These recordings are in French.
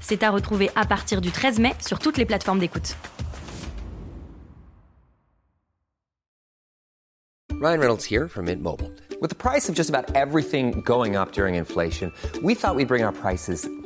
C'est à retrouver à partir du 13 mai sur toutes les plateformes d'écoute. Ryan Reynolds here from Mint Mobile. With the price of just about everything going up during inflation, we thought we'd bring our prices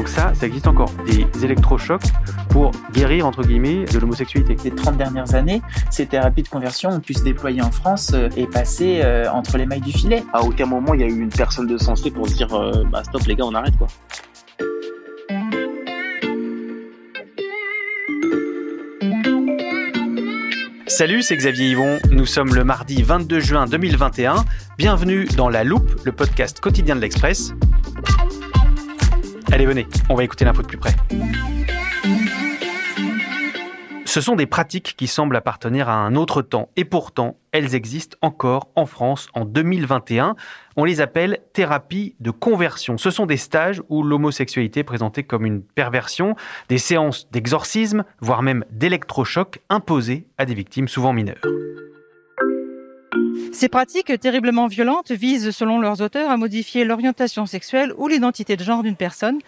Donc ça, ça existe encore. Des électrochocs pour guérir, entre guillemets, de l'homosexualité. Les 30 dernières années, ces thérapies de conversion ont pu se déployer en France euh, et passer euh, entre les mailles du filet. À aucun moment il y a eu une personne de sensé pour se dire euh, bah stop les gars on arrête quoi. Salut, c'est Xavier Yvon. Nous sommes le mardi 22 juin 2021. Bienvenue dans La Loupe, le podcast quotidien de l'Express. Allez, venez, on va écouter l'info de plus près. Ce sont des pratiques qui semblent appartenir à un autre temps et pourtant elles existent encore en France en 2021. On les appelle thérapies de conversion. Ce sont des stages où l'homosexualité est présentée comme une perversion, des séances d'exorcisme, voire même d'électrochocs imposés à des victimes souvent mineures. Ces pratiques terriblement violentes visent, selon leurs auteurs, à modifier l'orientation sexuelle ou l'identité de genre d'une personne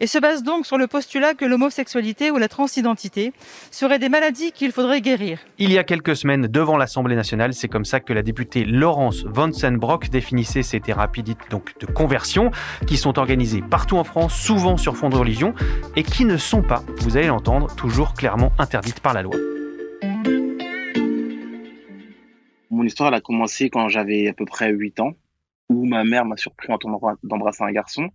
et se basent donc sur le postulat que l'homosexualité ou la transidentité seraient des maladies qu'il faudrait guérir. Il y a quelques semaines, devant l'Assemblée nationale, c'est comme ça que la députée Laurence Vonsenbrock définissait ces thérapies dites de conversion, qui sont organisées partout en France, souvent sur fond de religion, et qui ne sont pas, vous allez l'entendre, toujours clairement interdites par la loi. Mon histoire a commencé quand j'avais à peu près 8 ans, où ma mère m'a surpris en train d'embrasser un garçon,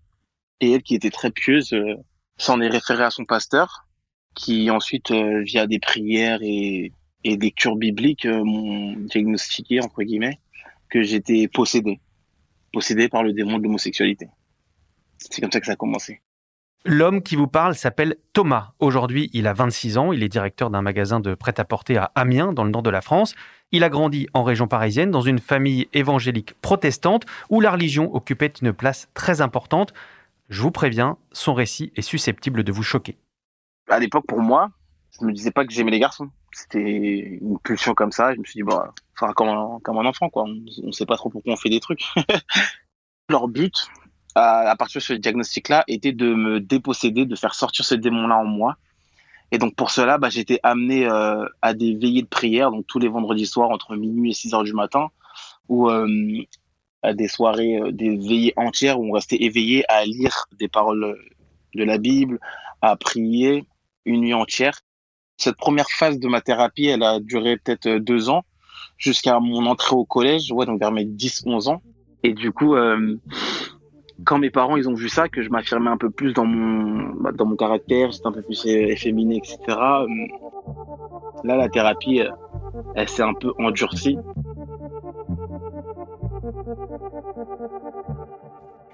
et elle qui était très pieuse euh, s'en est référée à son pasteur, qui ensuite, euh, via des prières et, et des cures bibliques, euh, m'ont diagnostiqué, entre guillemets, que j'étais possédé, possédé par le démon de l'homosexualité. C'est comme ça que ça a commencé. L'homme qui vous parle s'appelle Thomas. Aujourd'hui, il a 26 ans. Il est directeur d'un magasin de prêt-à-porter à Amiens, dans le nord de la France. Il a grandi en région parisienne, dans une famille évangélique protestante, où la religion occupait une place très importante. Je vous préviens, son récit est susceptible de vous choquer. À l'époque, pour moi, je me disais pas que j'aimais les garçons. C'était une pulsion comme ça. Je me suis dit, bah, comme un, comme un enfant, quoi. On, on sait pas trop pourquoi on fait des trucs. Leur but, à, à partir de ce diagnostic-là, était de me déposséder, de faire sortir ce démon-là en moi. Et donc pour cela, bah, j'étais amené euh, à des veillées de prière, donc tous les vendredis soirs entre minuit et 6 heures du matin, ou euh, à des soirées, euh, des veillées entières où on restait éveillé à lire des paroles de la Bible, à prier une nuit entière. Cette première phase de ma thérapie, elle a duré peut-être euh, deux ans, jusqu'à mon entrée au collège, ouais, donc vers mes 10-11 ans. Et du coup, euh, quand mes parents ils ont vu ça, que je m'affirmais un peu plus dans mon bah, dans mon caractère, j'étais un peu plus euh, efféminé, etc. euh, Là, la thérapie, euh, elle s'est un peu endurcie.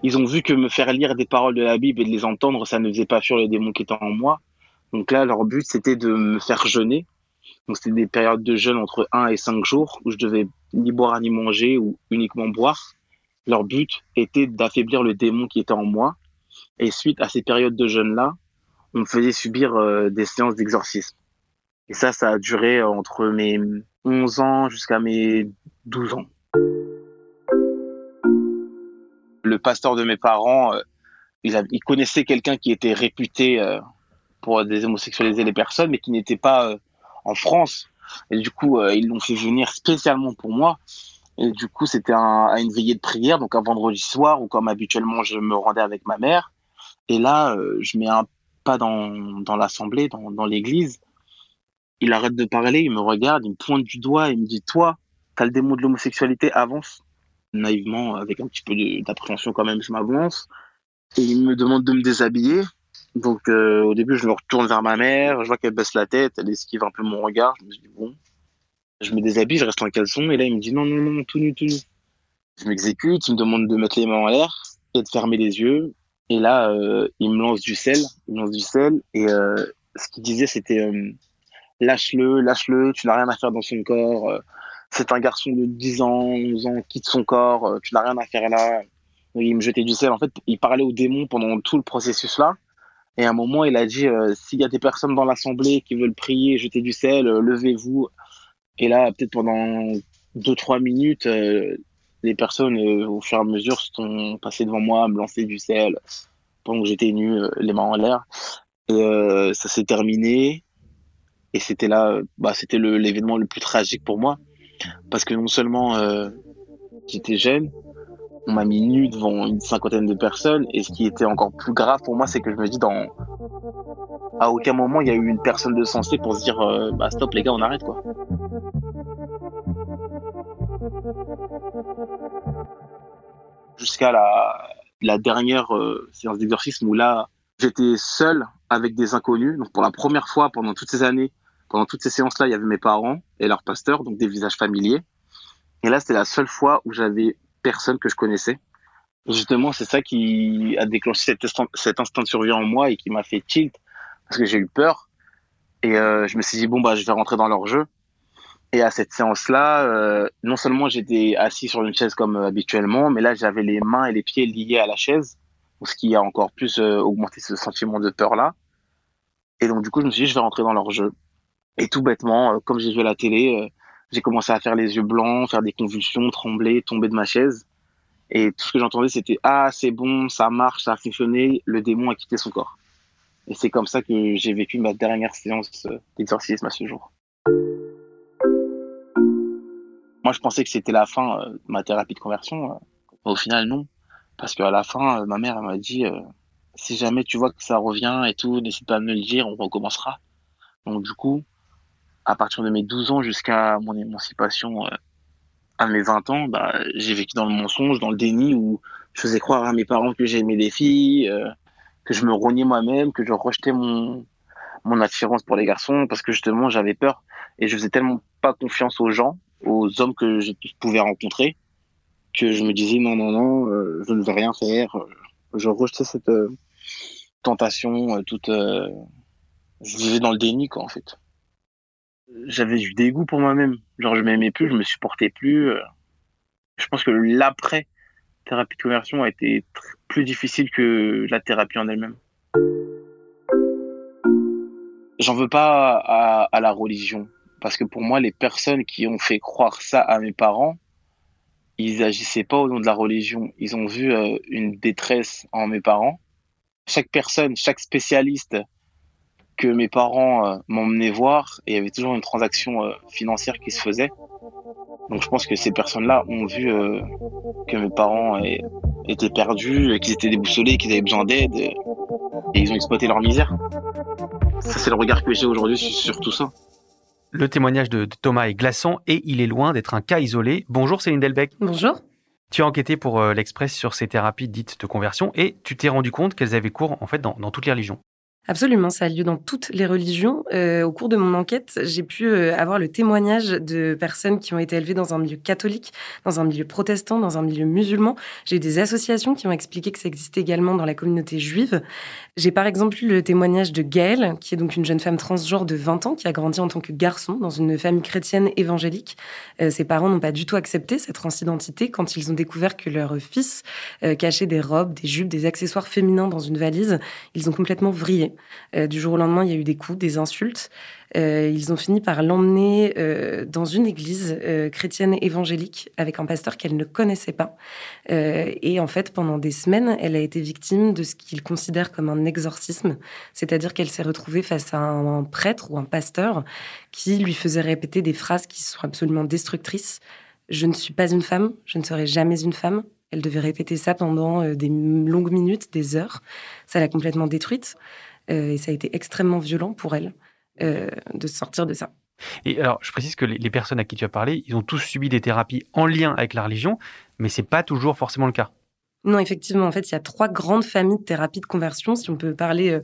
Ils ont vu que me faire lire des paroles de la Bible et de les entendre, ça ne faisait pas fuir le démon qui était en moi. Donc là, leur but, c'était de me faire jeûner. Donc c'était des périodes de jeûne entre 1 et 5 jours où je devais ni boire ni manger ou uniquement boire. Leur but était d'affaiblir le démon qui était en moi. Et suite à ces périodes de jeûne-là, on me faisait subir euh, des séances d'exorcisme. Et ça, ça a duré entre mes 11 ans jusqu'à mes 12 ans. Le pasteur de mes parents, euh, il, connaissait quelqu'un qui était réputé euh, pour déshomosexualiser les personnes, mais qui n'était pas euh, en France. Et du coup, euh, ils l'ont fait venir spécialement pour moi. Et du coup, c'était à une veillée de prière, donc un vendredi soir, où comme habituellement je me rendais avec ma mère. Et là, je mets un pas dans, dans l'assemblée, dans, dans l'église. Il arrête de parler, il me regarde, il me pointe du doigt, il me dit Toi, t'as le démon de l'homosexualité, avance. Naïvement, avec un petit peu d'appréhension quand même, je m'avance. Et il me demande de me déshabiller. Donc euh, au début, je me retourne vers ma mère, je vois qu'elle baisse la tête, elle esquive un peu mon regard. Je me dis bon, je me déshabille, je reste en caleçon. Et là, il me dit non, non, non, tout nu, tout nu. Je m'exécute, il me demande de mettre les mains en l'air et de fermer les yeux. Et là, euh, il me lance du sel, il me lance du sel. Et euh, ce qu'il disait, c'était euh, lâche-le, lâche-le, tu n'as rien à faire dans son corps. C'est un garçon de 10 ans, 11 ans, quitte son corps, tu n'as rien à faire là. il me jetait du sel. En fait, il parlait au démon pendant tout le processus là. Et à un moment, il a dit s'il y a des personnes dans l'assemblée qui veulent prier, jeter du sel, levez-vous. Et là, peut-être pendant 2-3 minutes, les personnes, euh, au fur et à mesure, sont passées devant moi, me lancer du sel pendant que j'étais nu, euh, les mains en l'air. Et euh, ça s'est terminé. Et c'était là, bah, c'était l'événement le, plus tragique pour moi. Parce que non seulement j'étais jeune, on m'a mis nu devant une cinquantaine de personnes. Et ce qui était encore plus grave pour moi, c'est que je me dis, dans... à aucun moment il y a eu une personne de sensé pour se dire, bah stop les gars, on arrête quoi. Jusqu'à la, dernière euh, séance d'exorcisme où là, j'étais seul avec des inconnus. Donc pour la première fois pendant toutes ces années, pendant toutes ces séances-là, il y avait mes parents et leur pasteur, donc des visages familiers. Et là, c'était la seule fois où j'avais personne que je connaissais. Justement, c'est ça qui a déclenché cet instinct, cet instinct de survie en moi et qui m'a fait tilt parce que j'ai eu peur. Et euh, je me suis dit, bon, bah, je vais rentrer dans leur jeu. Et à cette séance-là, euh, non seulement j'étais assis sur une chaise comme euh, habituellement, mais là j'avais les mains et les pieds liés à la chaise, ce qui a encore plus euh, augmenté ce sentiment de peur-là. Et donc du coup, je me suis dit, je vais rentrer dans leur jeu. Et tout bêtement, comme j'ai vu la télé, j'ai commencé à faire les yeux blancs, faire des convulsions, trembler, tomber de ma chaise. Et tout ce que j'entendais, c'était ah c'est bon, ça marche, ça a fonctionné, le démon a quitté son corps. Et c'est comme ça que j'ai vécu ma dernière séance d'exorcisme à ce jour. Moi, je pensais que c'était la fin euh, de ma thérapie de conversion. Euh. Au final, non. Parce qu'à la fin, euh, ma mère m'a dit si jamais tu vois que ça revient et tout, n'hésite pas à me le dire, on recommencera. Donc, du coup, à partir de mes 12 ans jusqu'à mon émancipation à mes 20 ans, bah, j'ai vécu dans le mensonge, dans le déni où je faisais croire à mes parents que j'aimais les filles, que je me rognais moi-même, que je rejetais mon, mon attirance pour les garçons parce que justement j'avais peur et je faisais tellement pas confiance aux gens aux hommes que je pouvais rencontrer que je me disais non, non, non, euh, je ne veux rien faire. Je rejetais cette euh, tentation euh, toute. je vivais dans le déni, quoi, en fait. J'avais du dégoût pour moi-même. Genre, je m'aimais plus, je me supportais plus. Je pense que l'après thérapie de conversion a été plus difficile que la thérapie en elle-même. J'en veux pas à la religion parce que pour moi, les personnes qui ont fait croire ça à mes parents, ils agissaient pas au nom de la religion. Ils ont vu euh, une détresse en mes parents. Chaque personne, chaque spécialiste que mes parents euh, m'emmenaient voir, il y avait toujours une transaction euh, financière qui se faisait. Donc je pense que ces personnes-là ont vu que mes parents étaient perdus, qu'ils étaient déboussolés, qu'ils avaient besoin d'aide, et ils ont exploité leur misère. Ça, c'est le regard que j'ai aujourd'hui sur tout ça. Le témoignage de, Thomas est glaçant et il est loin d'être un cas isolé. Bonjour Céline Delbecq. Bonjour. Tu as enquêté pour euh, l'Express sur ces thérapies dites de conversion et tu t'es rendu compte qu'elles avaient cours en fait dans toutes les religions. Absolument, ça a lieu dans toutes les religions. Euh, au cours de mon enquête, j'ai pu euh, avoir le témoignage de personnes qui ont été élevées dans un milieu catholique, dans un milieu protestant, dans un milieu musulman. J'ai eu des associations qui ont expliqué que ça existait également dans la communauté juive. J'ai par exemple eu le témoignage de Gaëlle, qui est donc une jeune femme transgenre de 20 ans, qui a grandi en tant que garçon dans une famille chrétienne évangélique. Euh, ses parents n'ont pas du tout accepté cette transidentité quand ils ont découvert que leur fils cachait des robes, des jupes, des accessoires féminins dans une valise. Ils ont complètement vrillé. Euh, du jour au lendemain, il y a eu des coups, des insultes. Euh, ils ont fini par l'emmener euh, dans une église chrétienne évangélique avec un pasteur qu'elle ne connaissait pas. et en fait, pendant des semaines, elle a été victime de ce qu'ils considèrent comme un exorcisme, c'est-à-dire qu'elle s'est retrouvée face à un prêtre ou un pasteur qui lui faisait répéter des phrases qui sont absolument destructrices. Je ne suis pas une femme, je ne serai jamais une femme, Elle devait répéter ça pendant des longues minutes, des heures. Ça l'a complètement détruite. Euh, et ça a été extrêmement violent pour elle euh, de sortir de ça. Et alors, je précise que les, personnes à qui tu as parlé, ils ont tous subi des thérapies en lien avec la religion, mais c'est pas toujours forcément le cas. Non, effectivement, en fait, il y a trois grandes familles de thérapies de conversion, si on peut parler euh,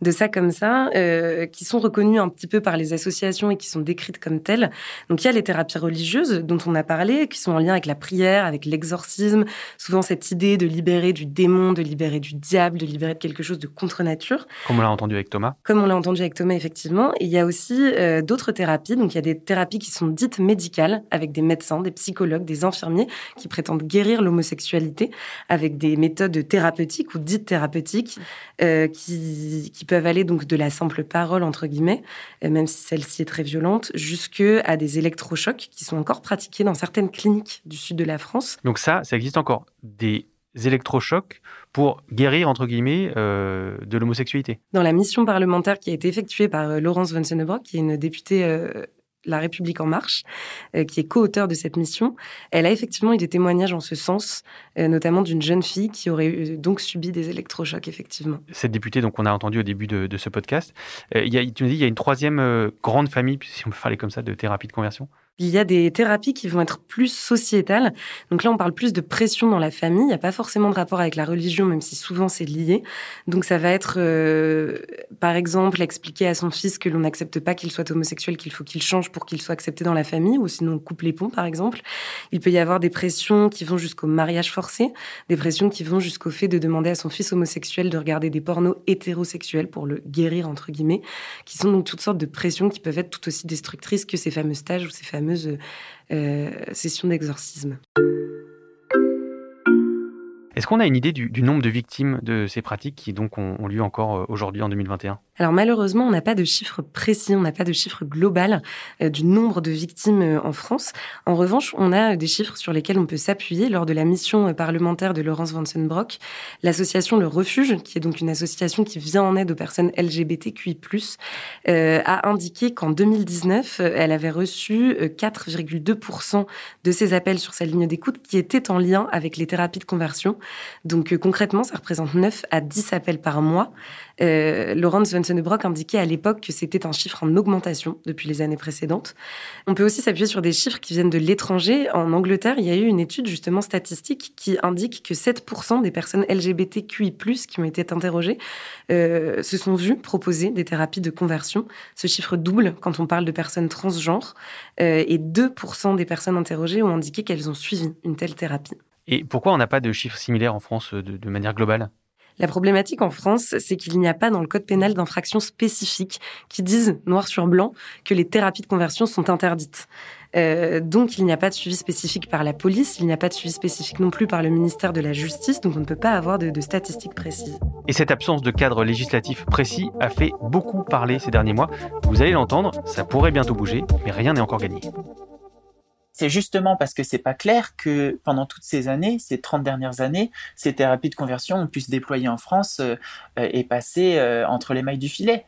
de ça comme ça, euh, qui sont reconnues un petit peu par les associations et qui sont décrites comme telles. Donc, il y a les thérapies religieuses dont on a parlé, qui sont en lien avec la prière, avec l'exorcisme, souvent cette idée de libérer du démon, de libérer du diable, de libérer de quelque chose de contre-nature. Comme on l'a entendu avec Thomas. Comme on l'a entendu avec Thomas, effectivement. Et il y a aussi euh, d'autres thérapies. Donc, il y a des thérapies qui sont dites médicales, avec des médecins, des psychologues, des infirmiers, qui prétendent guérir l'homosexualité avec des méthodes thérapeutiques ou dites thérapeutiques euh, qui, qui, peuvent aller donc de la simple parole, entre guillemets, euh, même si celle-ci est très violente, jusque à des électrochocs qui sont encore pratiqués dans certaines cliniques du sud de la France. Donc ça, ça existe encore. Des électrochocs pour guérir, entre guillemets, euh, de l'homosexualité. Dans la mission parlementaire qui a été effectuée par Laurence von Sennebrock, qui est une députée la République en marche, euh, qui est co-auteur de cette mission, elle a effectivement eu des témoignages en ce sens, euh, notamment d'une jeune fille qui aurait eu, donc subi des électrochocs, effectivement. Cette députée, donc on a entendu au début de, ce podcast, euh, y tu me dis, il y a une troisième euh, grande famille, si on peut parler comme ça, de thérapie de conversion? Il y a des thérapies qui vont être plus sociétales. Donc là, on parle plus de pression dans la famille. Il n'y a pas forcément de rapport avec la religion, même si souvent c'est lié. Donc ça va être, euh, par exemple, expliquer à son fils que l'on n'accepte pas qu'il soit homosexuel, qu'il faut qu'il change pour qu'il soit accepté dans la famille, ou sinon on coupe les ponts, par exemple. Il peut y avoir des pressions qui vont jusqu'au mariage forcé, des pressions qui vont jusqu'au fait de demander à son fils homosexuel de regarder des pornos hétérosexuels pour le guérir, entre guillemets, qui sont donc toutes sortes de pressions qui peuvent être tout aussi destructrices que ces fameux stages ou ces fameux euh, session d'exorcisme. Est-ce qu'on a une idée du, nombre de victimes de ces pratiques qui donc ont, ont lieu encore aujourd'hui en 2021 alors malheureusement, on n'a pas de chiffre précis, on n'a pas de chiffre global euh, du nombre de victimes euh, en France. En revanche, on a des chiffres sur lesquels on peut s'appuyer lors de la mission euh, parlementaire de Laurence Vansenbrock. L'association Le Refuge, qui est donc une association qui vient en aide aux personnes LGBTQI+, euh, a indiqué qu'en 2019, elle avait reçu 4,2% de ses appels sur sa ligne d'écoute qui étaient en lien avec les thérapies de conversion. Donc concrètement, ça représente 9 à 10 appels par mois. Euh, Laurence Vansenebrock indiquait à l'époque que c'était un chiffre en augmentation depuis les années précédentes. On peut aussi s'appuyer sur des chiffres qui viennent de l'étranger. En Angleterre, il y a eu une étude justement statistique qui indique que 7% des personnes LGBTQI+, qui ont été interrogées, euh, se sont vues proposer des thérapies de conversion. Ce chiffre double quand on parle de personnes transgenres. Euh, et 2% des personnes interrogées ont indiqué qu'elles ont suivi une telle thérapie. Et pourquoi on n'a pas de chiffres similaires en France de, de manière globale? La problématique en France, c'est qu'il n'y a pas dans le code pénal d'infractions spécifiques qui disent noir sur blanc que les thérapies de conversion sont interdites. Euh, donc il n'y a pas de suivi spécifique par la police, il n'y a pas de suivi spécifique non plus par le ministère de la Justice, donc on ne peut pas avoir de, de statistiques précises. Et cette absence de cadre législatif précis a fait beaucoup parler ces derniers mois. Vous allez l'entendre, ça pourrait bientôt bouger, mais rien n'est encore gagné. C'est justement parce que c'est pas clair que pendant toutes ces années, ces 30 dernières années, ces thérapies de conversion ont pu se déployer en France euh, et passer euh, entre les mailles du filet.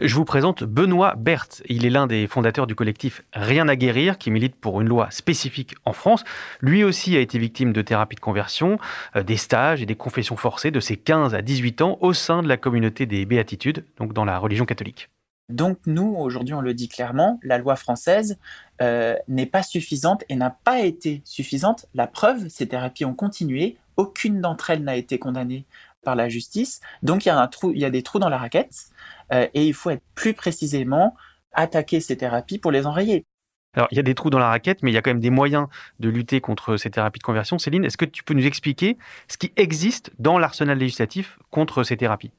Je vous présente Benoît Berthe. Il est l'un des fondateurs du collectif Rien à guérir qui milite pour une loi spécifique en France. Lui aussi a été victime de thérapie de conversion, euh, des stages et des confessions forcées de ses 15 à 18 ans au sein de la communauté des béatitudes, donc dans la religion catholique. Donc nous, aujourd'hui, on le dit clairement, la loi française euh, n'est pas suffisante et n'a pas été suffisante. La preuve, ces thérapies ont continué, aucune d'entre elles n'a été condamnée par la justice. Donc il y a, un trou, il y a des trous dans la raquette euh, et il faut être plus précisément attaquer ces thérapies pour les enrayer. Alors, il y a des trous dans la raquette, mais il y a quand même des moyens de lutter contre ces thérapies de conversion. Céline, est-ce que tu peux nous expliquer ce qui existe dans l'arsenal législatif contre ces thérapies?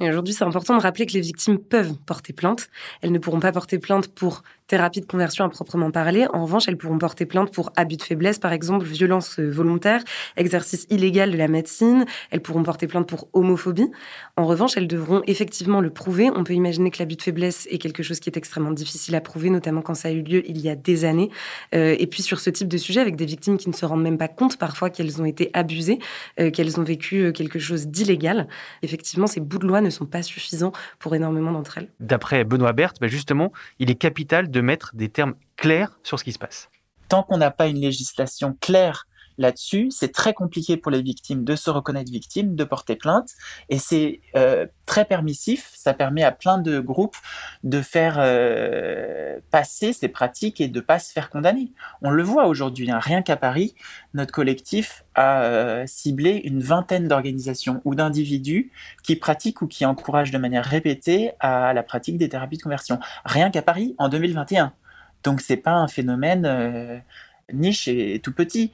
Aujourd'hui, c'est important de rappeler que les victimes peuvent porter plainte. Elles ne pourront pas porter plainte pour thérapie de conversion à proprement parler. En revanche, elles pourront porter plainte pour abus de faiblesse, par exemple, violence volontaire, exercice illégal de la médecine. Elles pourront porter plainte pour homophobie. En revanche, elles devront effectivement le prouver. On peut imaginer que l'abus de faiblesse est quelque chose qui est extrêmement difficile à prouver, notamment quand ça a eu lieu il y a des années. Euh, et puis sur ce type de sujet, avec des victimes qui ne se rendent même pas compte parfois qu'elles ont été abusées, euh, qu'elles ont vécu quelque chose d'illégal. Effectivement, ces bouts de loi ne sont pas suffisants pour énormément d'entre elles. D'après Benoît Berthe, bah justement, il est capital de mettre des termes clairs sur ce qui se passe. Tant qu'on n'a pas une législation claire là-dessus, c'est très compliqué pour les victimes de se reconnaître victimes, de porter plainte, et c'est euh, très permissif. Ça permet à plein de groupes de faire euh, passer ces pratiques et de pas se faire condamner. On le voit aujourd'hui, hein. rien qu'à Paris, notre collectif a euh, ciblé une vingtaine d'organisations ou d'individus qui pratiquent ou qui encouragent de manière répétée à la pratique des thérapies de conversion. Rien qu'à Paris en 2021. Donc c'est pas un phénomène niche et tout petit.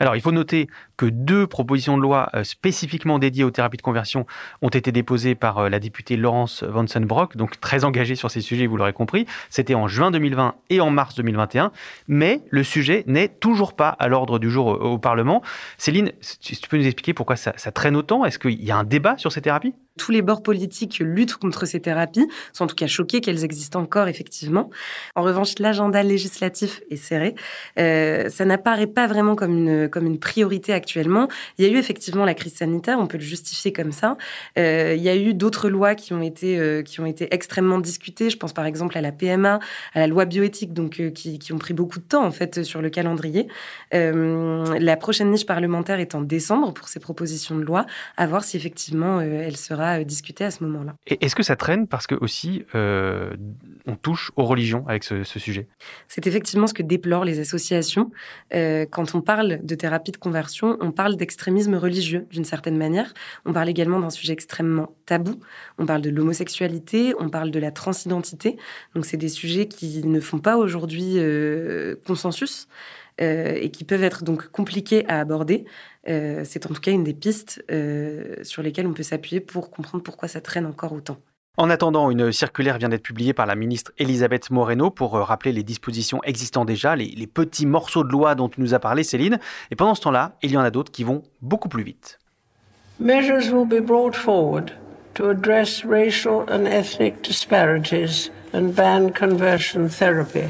Alors, il faut noter que deux propositions de loi euh, spécifiquement dédiées aux thérapies de conversion ont été déposées par euh, la députée Laurence Vansenbrock, donc très engagée sur ces sujets, vous l'aurez compris. C'était en juin 2020 et en mars 2021, mais le sujet n'est toujours pas à l'ordre du jour au, Parlement. Céline, tu peux nous expliquer pourquoi ça traîne autant? Est-ce qu'il y a un débat sur ces thérapies? Tous les bords politiques luttent contre ces thérapies, sont en tout cas choqués qu'elles existent encore effectivement. En revanche, l'agenda législatif est serré. Euh, ça n'apparaît pas vraiment comme une, comme une priorité actuellement. Il y a eu effectivement la crise sanitaire, on peut le justifier comme ça. Euh, il y a eu d'autres lois qui ont, été, euh, qui ont été extrêmement discutées. Je pense par exemple à la PMA, à la loi bioéthique, donc, qui, qui, ont pris beaucoup de temps en fait sur le calendrier. La prochaine niche parlementaire est en décembre pour ces propositions de loi, à voir si effectivement elle sera euh, discuter à ce moment-là. Est-ce que ça traîne parce que aussi euh, on touche aux religions avec ce, sujet? C'est effectivement ce que déplorent les associations. Euh, quand on parle de thérapie de conversion, on parle d'extrémisme religieux d'une certaine manière. On parle également d'un sujet extrêmement tabou. On parle de l'homosexualité, on parle de la transidentité. Donc c'est des sujets qui ne font pas aujourd'hui consensus. Euh, et qui peuvent être donc compliqués à aborder. Euh, c'est en tout cas une des pistes euh, sur lesquelles on peut s'appuyer pour comprendre pourquoi ça traîne encore autant. En attendant, une circulaire vient d'être publiée par la ministre Elisabeth Moreno pour rappeler les dispositions existantes déjà, les, les, petits morceaux de loi dont tu nous as parlé, Céline. Et pendant ce temps-là, il y en a d'autres qui vont beaucoup plus vite. Measures will be brought forward to address racial and ethnic disparities and ban conversion therapy.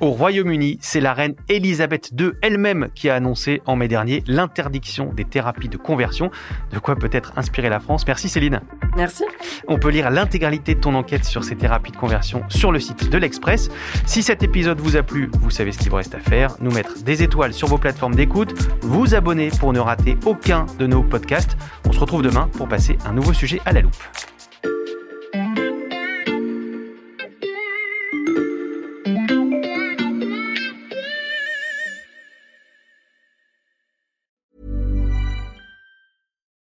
Au Royaume-Uni, c'est la reine Elisabeth II elle-même qui a annoncé en mai dernier l'interdiction des thérapies de conversion. De quoi peut-être inspirer la France. Merci Céline. Merci. On peut lire l'intégralité de ton enquête sur ces thérapies de conversion sur le site de l'Express. Si cet épisode vous a plu, vous savez ce qu'il vous reste à faire. Nous mettre des étoiles sur vos plateformes d'écoute, vous abonner pour ne rater aucun de nos podcasts. On se retrouve demain pour passer un nouveau sujet à la loupe.